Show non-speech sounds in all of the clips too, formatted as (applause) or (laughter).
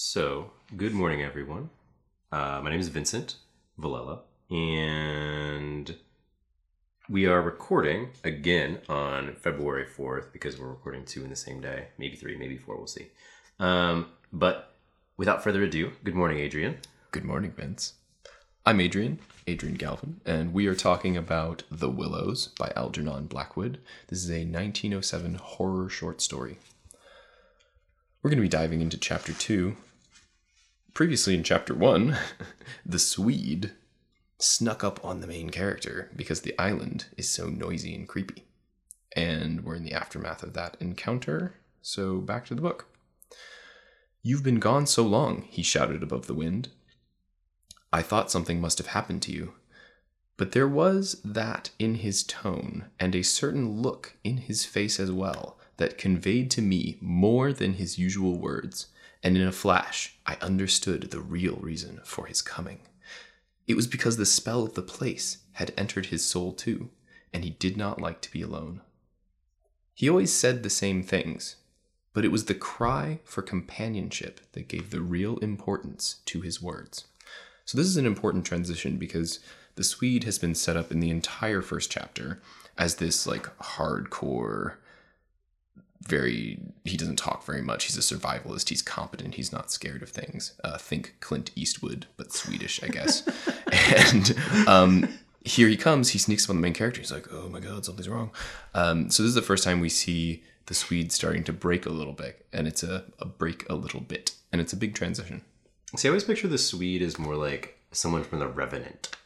So, good morning, everyone. Uh, my name is Vincent Valella, and we are recording again on February 4th because we're recording two in the same day. Maybe three, maybe four, we'll see. Um, but without further ado, good morning, Adrian. Good morning, Vince. I'm Adrian, Adrian Galvin, and we are talking about The Willows by Algernon Blackwood. This is a 1907 horror short story. We're going to be diving into chapter 2. Previously in chapter 1, (laughs) the Swede snuck up on the main character because the island is so noisy and creepy. And we're in the aftermath of that encounter, so back to the book. You've been gone so long, he shouted above the wind. I thought something must have happened to you. But there was that in his tone, and a certain look in his face as well, that conveyed to me more than his usual words, and in a flash I understood the real reason for his coming. It was because the spell of the place had entered his soul too, and he did not like to be alone. He always said the same things, but it was the cry for companionship that gave the real importance to his words. So, this is an important transition because the Swede has been set up in the entire first chapter as this like hardcore, very, he doesn't talk very much. He's a survivalist. He's competent. He's not scared of things. Uh, think Clint Eastwood, but Swedish, I guess. (laughs) and um, here he comes. He sneaks up on the main character. He's like, oh my God, something's wrong. Um, so, this is the first time we see the Swede starting to break a little bit. And it's a, a break a little bit. And it's a big transition. See, I always picture the Swede as more like someone from the Revenant.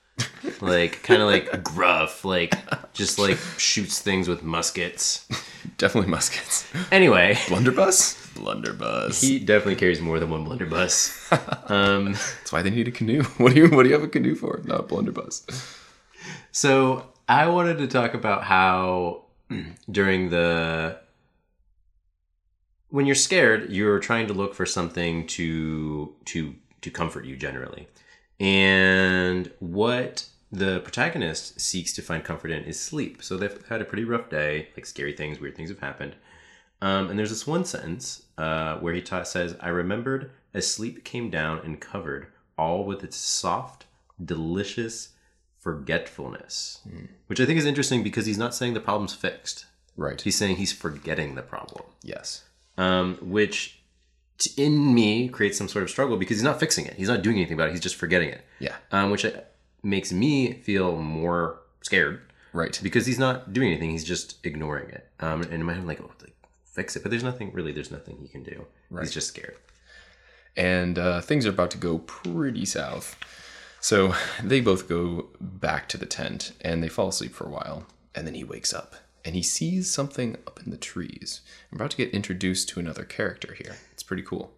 Like, kind of like gruff, like, just like shoots things with muskets. Definitely muskets. Anyway, Blunderbuss? Blunderbuss. he definitely carries more than one blunderbuss. (laughs) Um, That's why they need a canoe. (laughs) What do you what do you have a canoe for? Not a blunderbuss. So I wanted to talk about how (clears throat) during the when you're scared, you're trying to look for something to to to comfort you generally. And what the protagonist seeks to find comfort in is sleep. So they've had a pretty rough day, like scary things, weird things have happened. Um, and there's this one sentence uh, where he ta- says, I remembered as sleep came down and covered all with its soft, delicious forgetfulness. Which I think is interesting because he's not saying the problem's fixed. Right. He's saying he's forgetting the problem, Yes. um, which in me creates some sort of struggle because he's not fixing it. He's not doing anything about it. He's just forgetting it, Yeah. um, which uh, makes me feel more scared Right. because he's not doing anything. He's just ignoring it. Um, and in my head, I'm like, oh, like, fix it. But there's nothing, really, there's nothing he can do. Right. He's just scared. And uh, things are about to go pretty south. So they both go back to the tent and they fall asleep for a while. And then he wakes up and he sees something up in the trees. I'm about to get introduced to another character here. It's pretty cool.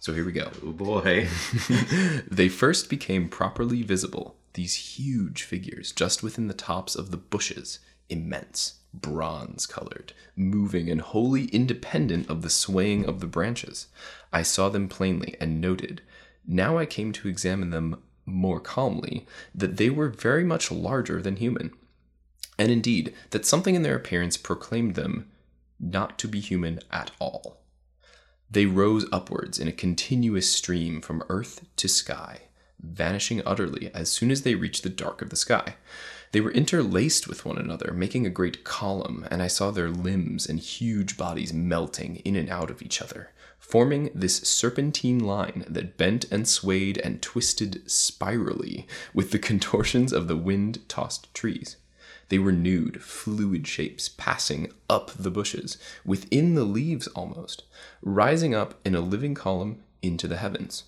So here we go. Oh boy. (laughs) They first became properly visible, these huge figures just within the tops of the bushes, immense, bronze colored, moving and wholly independent of the swaying of the branches. I saw them plainly and noted, now I came to examine them more calmly, that they were very much larger than human, and indeed that something in their appearance proclaimed them not to be human at all. They rose upwards in a continuous stream from earth to sky, vanishing utterly as soon as they reached the dark of the sky. They were interlaced with one another, making a great column, and I saw their limbs and huge bodies melting in and out of each other, forming this serpentine line that bent and swayed and twisted spirally with the contortions of the wind tossed trees. They were nude, fluid shapes passing up the bushes, within the leaves almost, rising up in a living column into the heavens.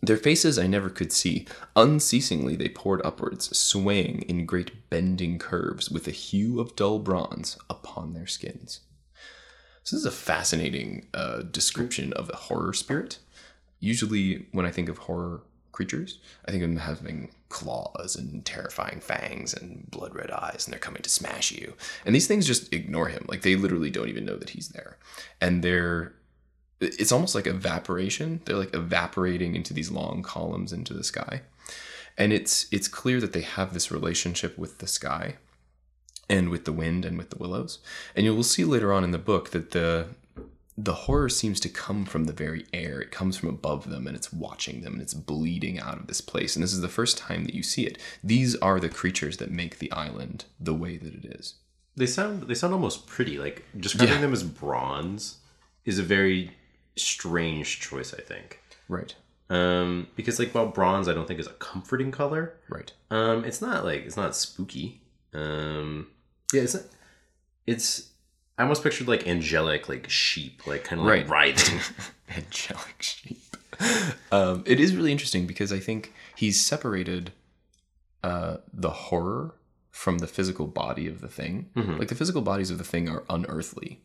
Their faces I never could see. Unceasingly they poured upwards, swaying in great bending curves with a hue of dull bronze upon their skins. So this is a fascinating uh, description of a horror spirit. Usually, when I think of horror creatures, I think of them having claws and terrifying fangs and blood red eyes, and they're coming to smash you. And these things just ignore him. Like they literally don't even know that he's there. And they're it's almost like evaporation. They're like evaporating into these long columns into the sky. And it's it's clear that they have this relationship with the sky and with the wind and with the willows. And you will see later on in the book that the the horror seems to come from the very air. It comes from above them and it's watching them and it's bleeding out of this place. And this is the first time that you see it. These are the creatures that make the island the way that it is. They sound they sound almost pretty. Like describing Yeah. them as bronze is a very strange choice, I think. Right. Um, because like while bronze I don't think is a comforting color. Right. Um, it's not like it's not spooky. Um, yeah, it's not, it's I almost pictured like angelic, like sheep, like kind of like Right. writhing. (laughs) (laughs) Angelic sheep. Um, it is really interesting because I think he's separated uh, the horror from the physical body of the thing. Like the physical bodies of the thing are unearthly,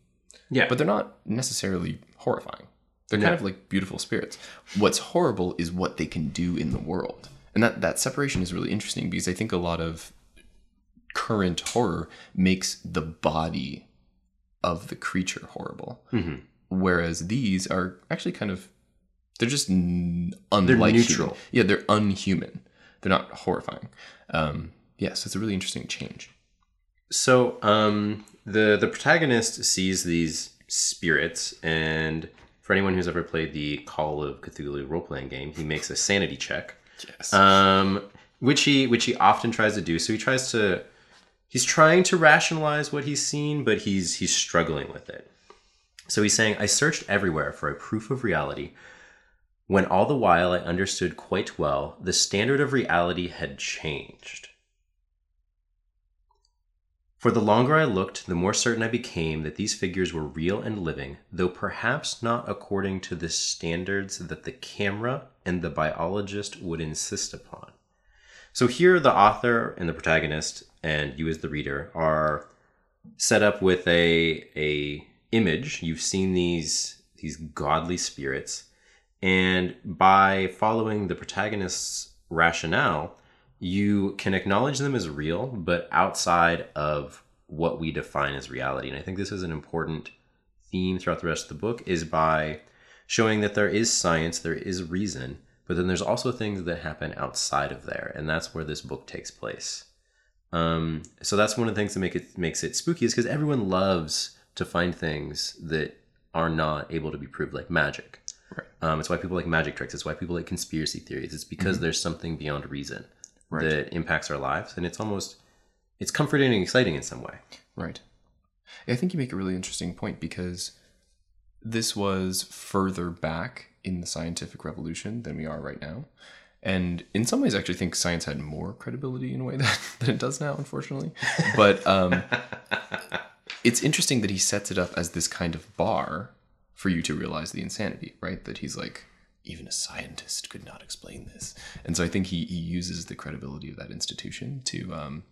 yeah, but they're not necessarily horrifying. They're kind of like beautiful spirits. What's horrible is what they can do in the world. And that, that separation is really interesting because I think a lot of current horror makes the body of the creature horrible. Whereas these are actually kind of, they're just n- unlike neutral. human. Yeah, they're unhuman. They're not horrifying. Um, yeah, so it's a really interesting change. So um, the the protagonist sees these spirits, and for anyone who's ever played the Call of Cthulhu role playing game, he makes a sanity check, Yes. um, which he which he often tries to do. So he tries to he's trying to rationalize what he's seen, but he's he's struggling with it. So he's saying, "I searched everywhere for a proof of reality." When all the while I understood quite well the standard of reality had changed. For the longer I looked, the more certain I became that these figures were real and living, though perhaps not according to the standards that the camera and the biologist would insist upon. So here, the author and the protagonist, and you as the reader, are set up with a a image. You've seen these these godly spirits, and by following the protagonist's rationale, you can acknowledge them as real, but outside of what we define as reality. And I think this is an important theme throughout the rest of the book is by showing that there is science, there is reason, but then there's also things that happen outside of there, and that's where this book takes place. Um, so that's one of the things that make it makes it spooky is because everyone loves to find things that are not able to be proved, like magic. Right. Um, it's why people like magic tricks. It's why people like conspiracy theories. It's because there's something beyond reason Right. that impacts our lives, and it's almost it's comforting and exciting in some way. Right. I think you make a really interesting point because this was further back in the scientific revolution than we are right now. And in some ways, I actually think science had more credibility in a way (laughs) that, than it does now, unfortunately. But um, (laughs) it's interesting that he sets it up as this kind of bar for you to realize the insanity, right? That he's like, even a scientist could not explain this. And so I think he, he uses the credibility of that institution to um,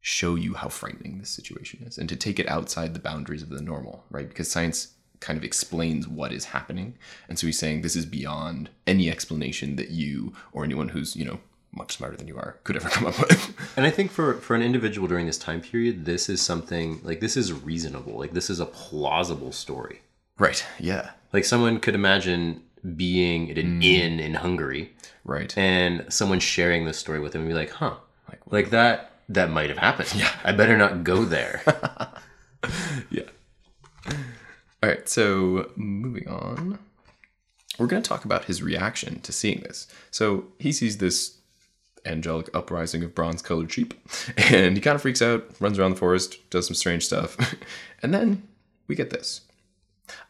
show you how frightening this situation is and to take it outside the boundaries of the normal, right? Because science kind of explains what is happening. And so he's saying this is beyond any explanation that you or anyone who's, you know, much smarter than you are could ever (laughs) come up with. And I think for for an individual during this time period, this is something like this is reasonable. Like this is a plausible story. right. Yeah. Like someone could imagine being at an mm. inn in Hungary Right. and someone sharing this story with them and be like, "Huh, Like, like that that might have happened. Yeah, I better not go there." (laughs) yeah. All right, so moving on. We're going to talk about his reaction to seeing this. So he sees this angelic uprising of bronze colored sheep, (laughs) and he kind of freaks out, runs around the forest, does some strange stuff. (laughs) and then we get this.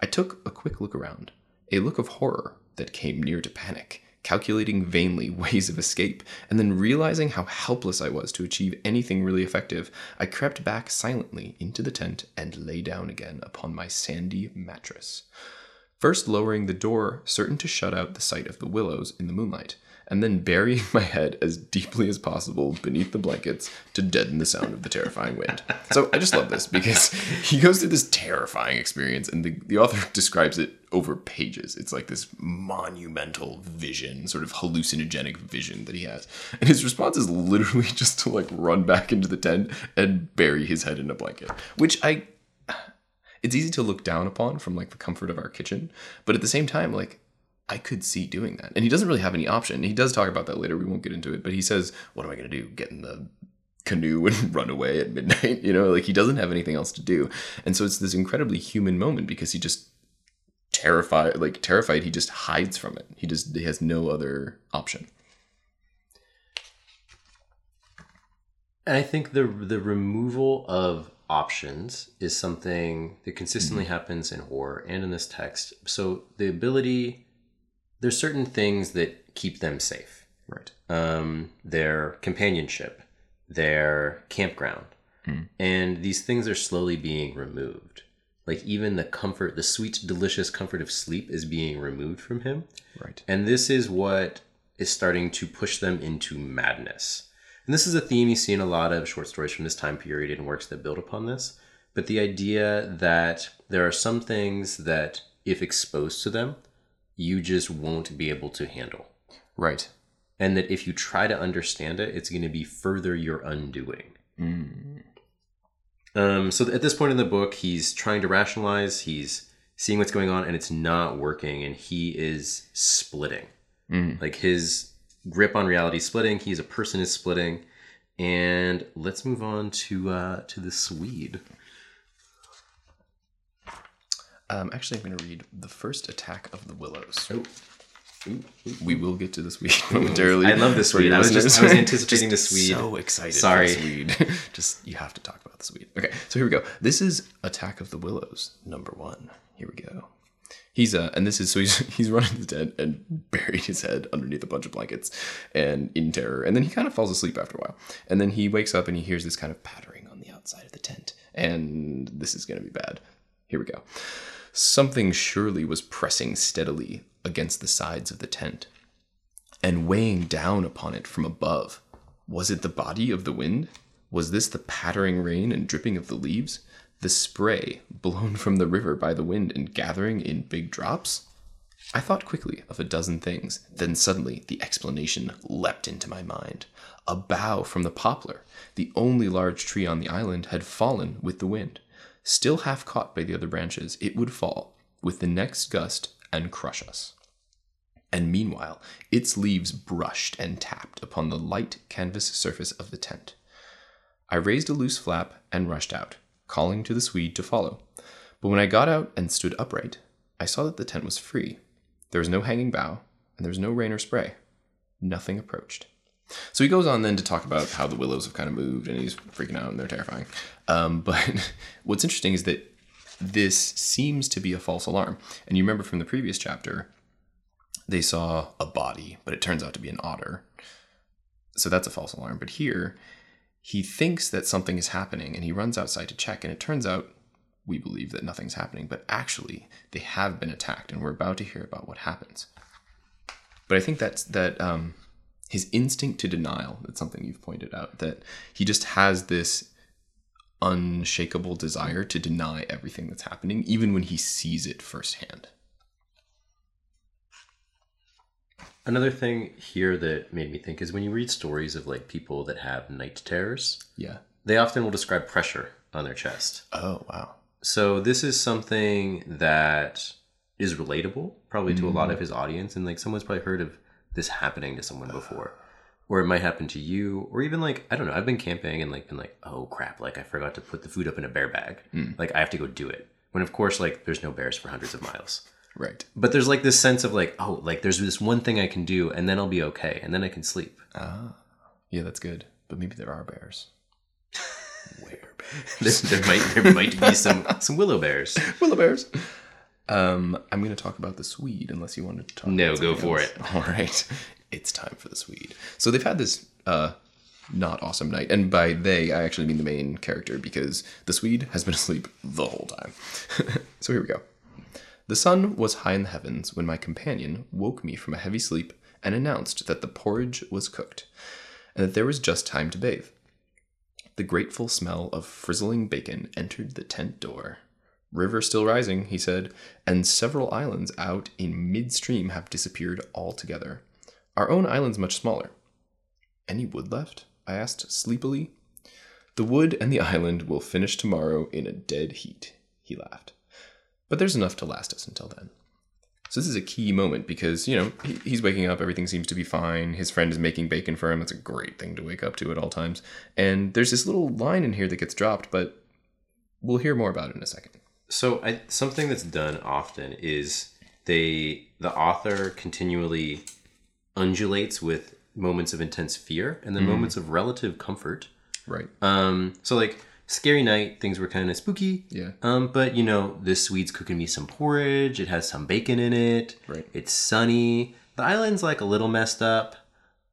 I took a quick look around, a look of horror that came near to panic, calculating vainly (laughs) ways of escape, and then realizing how helpless I was to achieve anything really effective, I crept back silently into the tent and lay down again upon my sandy mattress. First lowering the door, certain to shut out the sight of the willows in the moonlight, and then burying my head as deeply as possible beneath the blankets to deaden the sound of the terrifying wind. So I just love this because (laughs) he goes through this terrifying experience, and the, the author (laughs) describes it over pages. It's like this monumental vision, sort of hallucinogenic vision that he has. And his response is literally (laughs) just to like run back into the tent and bury his head in a blanket, which I it's easy to look down upon from like the comfort of our kitchen but at the same time like i could see doing that. And he doesn't really have any option. He does talk about that later. We won't get into it but he says what am i going to do? Get in the canoe and (laughs) run away at midnight? (laughs) You know like he doesn't have anything else to do. And so it's this incredibly human moment because he just terrified like terrified he just hides from it. He just he has no other option. And I think the the removal of options is something that consistently happens in horror and in this text. So the ability there's certain things that keep them safe. right Um, their companionship, their campground. And these things are slowly being removed. Like even the comfort, the sweet, delicious comfort of sleep is being removed from him. right And this is what is starting to push them into madness. And this is a theme you see in a lot of short stories from this time period and works that build upon this. But the idea that there are some things that, if exposed to them, you just won't be able to handle. right And that if you try to understand it, it's going to be further your undoing. Um, so at this point in the book, he's trying to rationalize, he's seeing what's going on, and it's not working, and he is splitting. Like his grip on reality splitting. He's a person is splitting, and let's move on to uh, to the Swede. um actually i'm going to read the first attack of the willows Oh. we will get to the Swede (laughs) momentarily. I love the Swede. I was just- I was (laughs) anticipating the Swede. So excited! Sorry. Swede. (laughs) just you have to talk about the Swede. Okay, so here we go. This is Attack of the Willows number one. Here we go. He's uh, and this is so he's (laughs) he's running the tent and buried his head underneath a bunch of blankets and in terror, and then he kind of falls asleep after a while, and then he wakes up and he hears this kind of pattering on the outside of the tent, and this is gonna be bad. Here we go. Something surely was pressing steadily against the sides of the tent and weighing down upon it from above. Was it the body of the wind? Was this the pattering rain and dripping of the leaves? The spray blown from the river by the wind and gathering in big drops? I thought quickly of a dozen things. Then suddenly the explanation leapt into my mind. A bough from the poplar, the only large tree on the island, had fallen with the wind. Still half caught by the other branches, it would fall with the next gust and crush us and meanwhile its leaves brushed and tapped upon the light canvas surface of the tent. I raised a loose flap and rushed out, calling to the Swede to follow. But when I got out and stood upright, I saw that the tent was free. There was no hanging bough, and there was no rain or spray. Nothing approached. So he goes on then to talk about how the willows have kind of moved and he's freaking out and they're terrifying. Um, (laughs) but what's interesting is that this seems to be a false alarm. And you remember from the previous chapter, they saw a body, but it turns out to be an otter. So that's a false alarm. But here, he thinks that something is happening and he runs outside to check. And it turns out we believe that nothing's happening, but actually, they have been attacked. And we're about to hear about what happens. But I think that's that um, his instinct to denial, that's something you've pointed out, that he just has this unshakable desire to deny everything that's happening, even when he sees it firsthand. Another thing here that made me think is when you read stories of like people that have night terrors, Yeah. they often will describe pressure on their chest. Oh, wow. So this is something that is relatable probably to a lot mm. of his audience and like someone's probably heard of this happening to someone before. Or it might happen to you, or even like I don't know. I've been camping and like been like, oh crap! Like I forgot to put the food up in a bear bag. Mm. Like I have to go do it. When of course like there's no bears for hundreds of miles. Right. But there's like this sense of like, oh, like there's this one thing I can do, and then I'll be okay, and then I can sleep. Ah. Yeah, that's good. But maybe there are bears. (laughs) Where There, (laughs) there might there might be some (laughs) some willow bears. Willow bears. Um, I'm going to talk about the Swede, unless you wanted to talk. No, go for else. it. All right, it's time for the Swede. So they've had this uh, not awesome night, and by they, I actually mean the main character because the Swede has been asleep the whole time. so here we go. The sun was high in the heavens when my companion woke me from a heavy sleep and announced that the porridge was cooked, and that there was just time to bathe. The grateful smell of frizzling bacon entered the tent door. River still rising, he said, and several islands out in midstream have disappeared altogether. Our own island's much smaller. Any wood left? I asked sleepily. The wood and the island will finish tomorrow in a dead heat, he laughed. But there's enough to last us until then. So this is a key moment because, you know, he's waking up, everything seems to be fine. His friend is making bacon for him. That's a great thing to wake up to at all times. And there's this little line in here that gets dropped, but we'll hear more about it in a second. So I, something that's done often is they the author continually undulates with moments of intense fear and then moments of relative comfort. Right. Um, so like scary night, things were kind of spooky. Yeah. Um, but you know, this Swede's cooking me some porridge. It has some bacon in it. Right. It's sunny. The island's like a little messed up.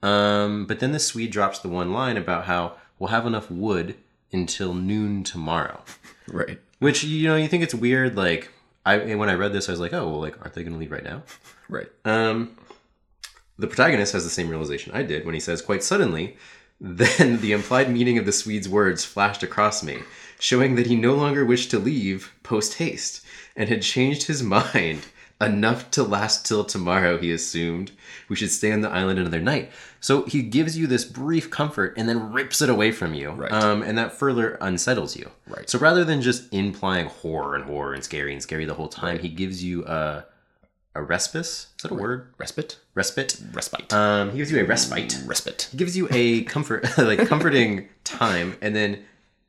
Um, but then the Swede drops the one line about how we'll have enough wood until noon tomorrow. Right. Which you know, you think it's weird. Like I when I read this, I was like, oh well, like aren't they going to leave right now? Right. Um, the protagonist has the same realization I did when he says, quite suddenly, then the implied meaning of the Swede's words flashed across me, showing that he no longer wished to leave post haste and had changed his mind (laughs) enough to last till tomorrow, he assumed. We should stay on the island another night. So he gives you this brief comfort and then rips it away from you. Right. Um, and that further unsettles you. Right. So rather than just implying horror and horror and scary and scary the whole time, he gives you a, a respite. Is that a word? Respite. Respite. Respite. Um, he gives you a respite. Respite. He gives you a comfort, (laughs) like comforting time, and then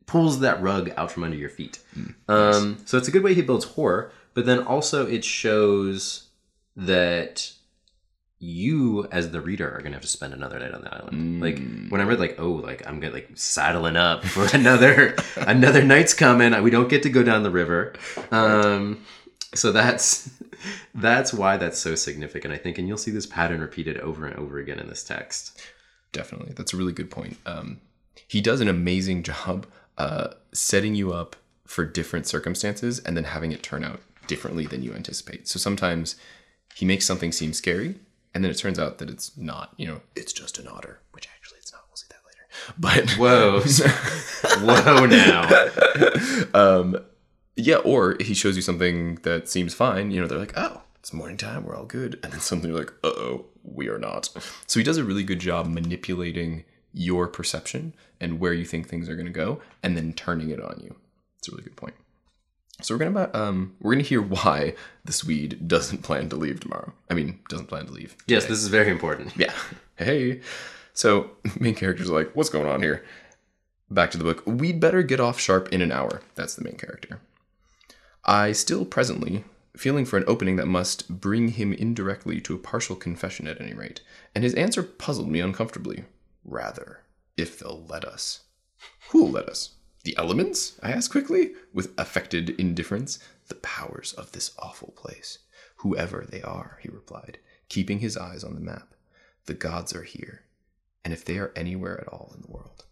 pulls that rug out from under your feet. Um, so it's a good way he builds horror, but then also it shows that you, as the reader, are gonna have to spend another night on the island. Like when I read, like, oh, like I'm gonna like saddling up for (laughs) another (laughs) another night's coming. We don't get to go down the river. Um, so that's (laughs) that's why that's so significant, I think, and you'll see this pattern repeated over and over again in this text. Definitely. That's a really good point. Um, he does an amazing (laughs) job uh, setting you up for different circumstances and then having it turn out differently than you anticipate. So sometimes he makes something seem scary and then it turns out that it's not, you know, it's just an otter, which actually it's not. We'll see that later. (laughs) But Whoa, whoa! Now, um, yeah, or he shows you something that seems fine. You know, they're like, oh, it's morning time, we're all good. And then (laughs) suddenly you're like, uh oh, we are not. So he does a really good job manipulating your perception and where you think things are going to go and then turning it on you. It's a really good point. So we're gonna um we're gonna hear why the Swede (laughs) doesn't plan to leave tomorrow. I mean, doesn't plan to leave. yes, this is very important. Yeah. Hey. So main characters are like, what's going on here? Back to the book. We'd better get off sharp in an hour. That's the main character. I still presently feeling for an opening that must bring him indirectly to a partial confession at any rate, and his answer puzzled me uncomfortably. Rather, if they'll let us. Who'll let us? The elements? I asked quickly, with affected indifference. The powers of this awful place. Whoever they are, he replied, keeping his eyes on the map. The gods are here, and if they are anywhere at all in the world.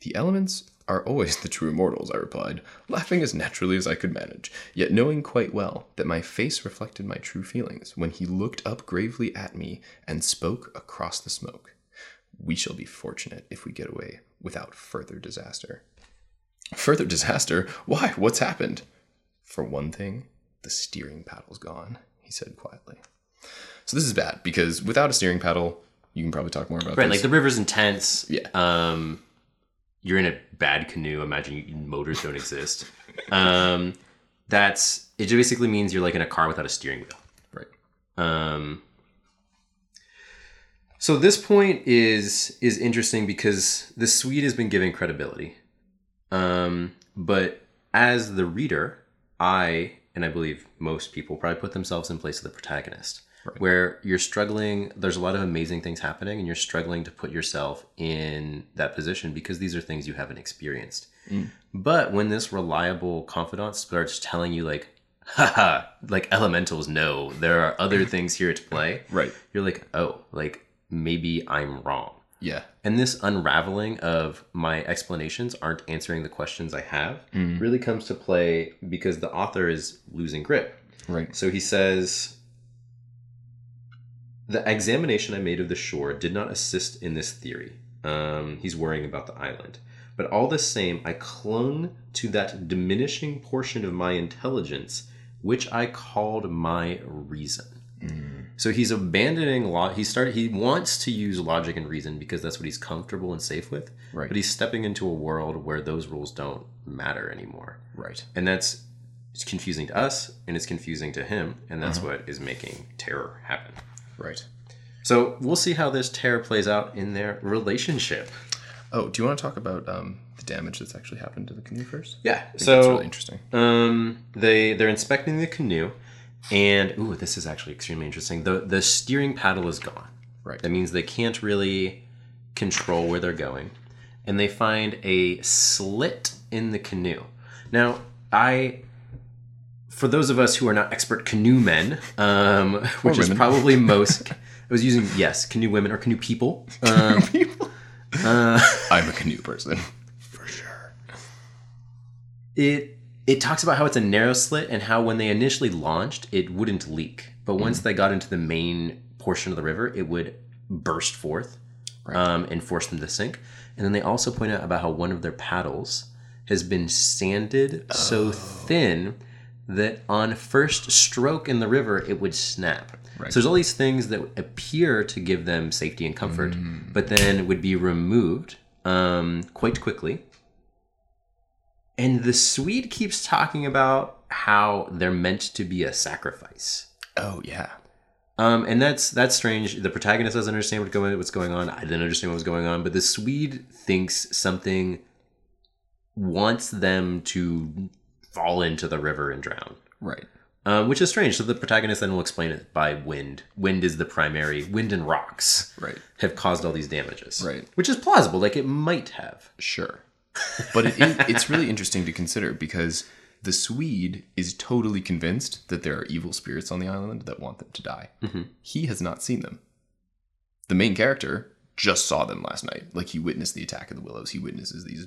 The elements are always the true immortals, I replied, laughing as naturally as I could manage, yet knowing quite well that my face reflected my true feelings when he looked up gravely at me and spoke across the smoke. We shall be fortunate if we get away without further disaster. Further disaster? Why? What's happened? For one thing, the steering paddle's gone, he said quietly. So this is bad because without a steering paddle, you can probably talk more about Right, this. like the river's intense. Yeah. Um, you're in a bad canoe. Imagine you, motors don't exist. Um, that's it. Basically means you're like in a car without a steering wheel. right. Um, so this point is is interesting because the Swede has been given credibility, um, but as the reader, I and I believe most people probably put themselves in place of the protagonist, where you're struggling. There's a lot of amazing things happening, and you're struggling to put yourself in that position because these are things you haven't experienced. Mm. But when this reliable confidant starts telling you like, haha, like elementals know there are other (laughs) things here to play. Right. You're like, oh, like maybe I'm wrong. Yeah. And this unraveling of my explanations aren't answering the questions I have mm. really comes to play because the author is losing grip. Right. So he says The examination I made of the shore did not assist in this theory. Um, he's worrying about the island. But all the same, I clung to that diminishing portion of my intelligence, which I called my reason. So he's abandoning law. He started. He wants to use logic and reason because that's what he's comfortable and safe with. Right. But he's stepping into a world where those rules don't matter anymore Right. and that's it's confusing to us and it's confusing to him and that's what is making terror happen Right. so we'll see how this tear plays out in their relationship Oh, do you want to talk about um, the damage that's actually happened to the canoe first? yeah so that's really interesting. um they they're inspecting the canoe And ooh, this is actually extremely interesting. The the steering paddle is gone. Right. That means they can't really control where they're going. And they find a slit in the canoe. Now, I for those of us who are not expert canoe men, um, (laughs) which is probably (laughs) most I was using yes, canoe women or canoe people. Um, (laughs) I'm a canoe person. For sure. it it talks about how it's a narrow slit and how when they initially launched it wouldn't leak. But once they got into the main portion of the river it would burst forth um, and force them to sink. And then they also point out about how one of their paddles has been sanded so thin that on first stroke in the river it would snap Right. so there's all these things that appear to give them safety and comfort but then would be removed um, quite quickly and the Swede keeps talking about how they're meant to be a sacrifice. Oh yeah. Um, and that's that's strange. The protagonist doesn't understand what's going what's going on. I didn't understand what was going on, but the Swede thinks something wants them to fall into the river and drown. Right. Um, which is strange. So the protagonist then will explain it by wind. Wind is the primary. Wind and rocks Right. have caused all these damages. Right. Which is plausible. Like it might have. Sure. But it is, it's really interesting to consider because the Swede is totally convinced that there are evil spirits on the island that want them to die. He has not seen them. The main character just saw them last night. Like he witnessed the attack of the willows. He witnesses these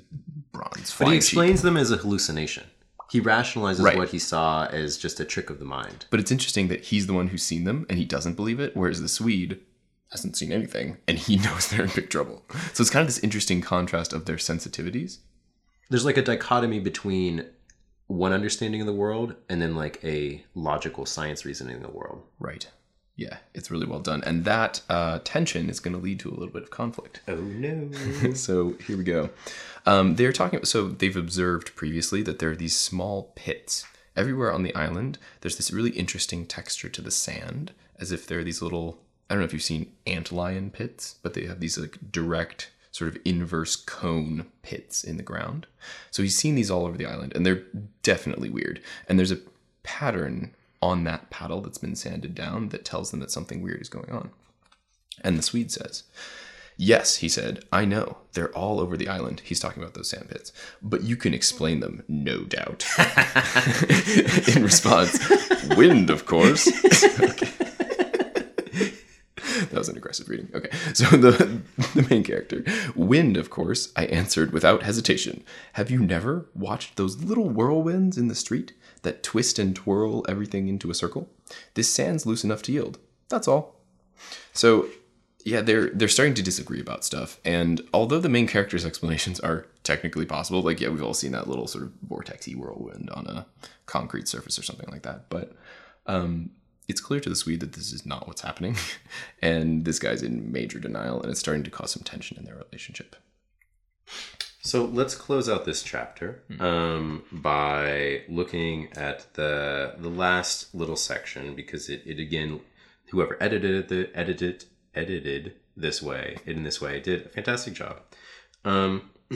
bronze But he flying sheep. explains them as a hallucination. He rationalizes Right. what he saw as just a trick of the mind. But it's interesting that he's the one who's seen them and he doesn't believe it, whereas the Swede hasn't seen anything and he (laughs) knows they're in big trouble. So it's kind of this interesting contrast of their sensitivities. There's like a dichotomy between one understanding of the world and then like a logical science reasoning of the world. Right. Yeah, it's really well done. And that uh, tension is going to lead to a little bit of conflict. Oh no. (laughs) so here we go. Um, they're talking. So they've observed previously that there are these small pits everywhere on the island. There's this really interesting texture to the sand, as if there are these little. I don't know if you've seen antlion pits, but they have these like direct sort of inverse cone pits in the ground. So he's seen these all over the island, and they're definitely weird. And there's a pattern on that paddle that's been sanded down that tells them that something weird is going on. And the Swede says, Yes, he said, I know. They're all over the island. He's talking about those sand pits. But you can explain them, no doubt. (laughs) In response, wind, of course. (laughs) (laughs) That was an aggressive reading. Okay. So the the main character, Wind, of course, I answered without hesitation. Have you never watched those little whirlwinds in the street that twist and twirl everything into a circle? This sand's loose enough to yield. That's all. So yeah, they're they're starting to disagree about stuff. And although the main character's explanations are technically possible, like yeah, we've all seen that little sort of vortexy whirlwind on a concrete surface or something like that. But um, it's clear to the Swede that this is not what's happening, (laughs) and this guy's in major denial, and it's starting to cause some tension in their relationship. So let's close out this chapter um, by looking at the the last little section because it, it again, whoever edited it, the edited edited this way in this way did a fantastic job. Um, (clears throat)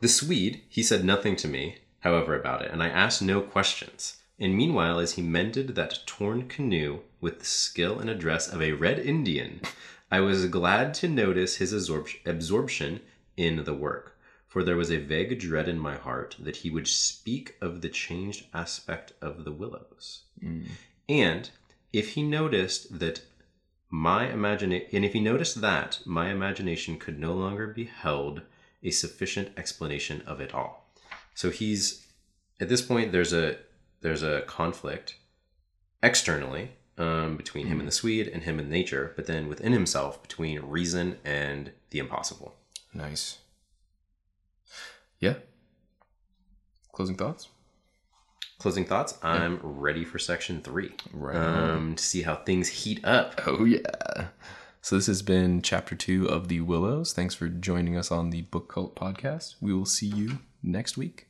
the Swede, he said nothing to me, however, about it, and I asked no questions. And meanwhile, as he mended that torn canoe with the skill and address of a red Indian, I was glad to notice his absorption in the work, for there was a vague dread in my heart that he would speak of the changed aspect of the willows. Mm. And if he noticed that my imagination, and if he noticed that my imagination could no longer be held a sufficient explanation of it all. So he's at this point there's a there's a conflict externally um, between him and the Swede and him and nature, but then within himself between reason and the impossible. Nice. Yeah. Closing thoughts. Closing thoughts. I'm ready for section three. Right Um, to see how things heat up. Oh, yeah. So, this has been chapter two of The Willows. Thanks for joining us on the Book Cult podcast. We will see you next week.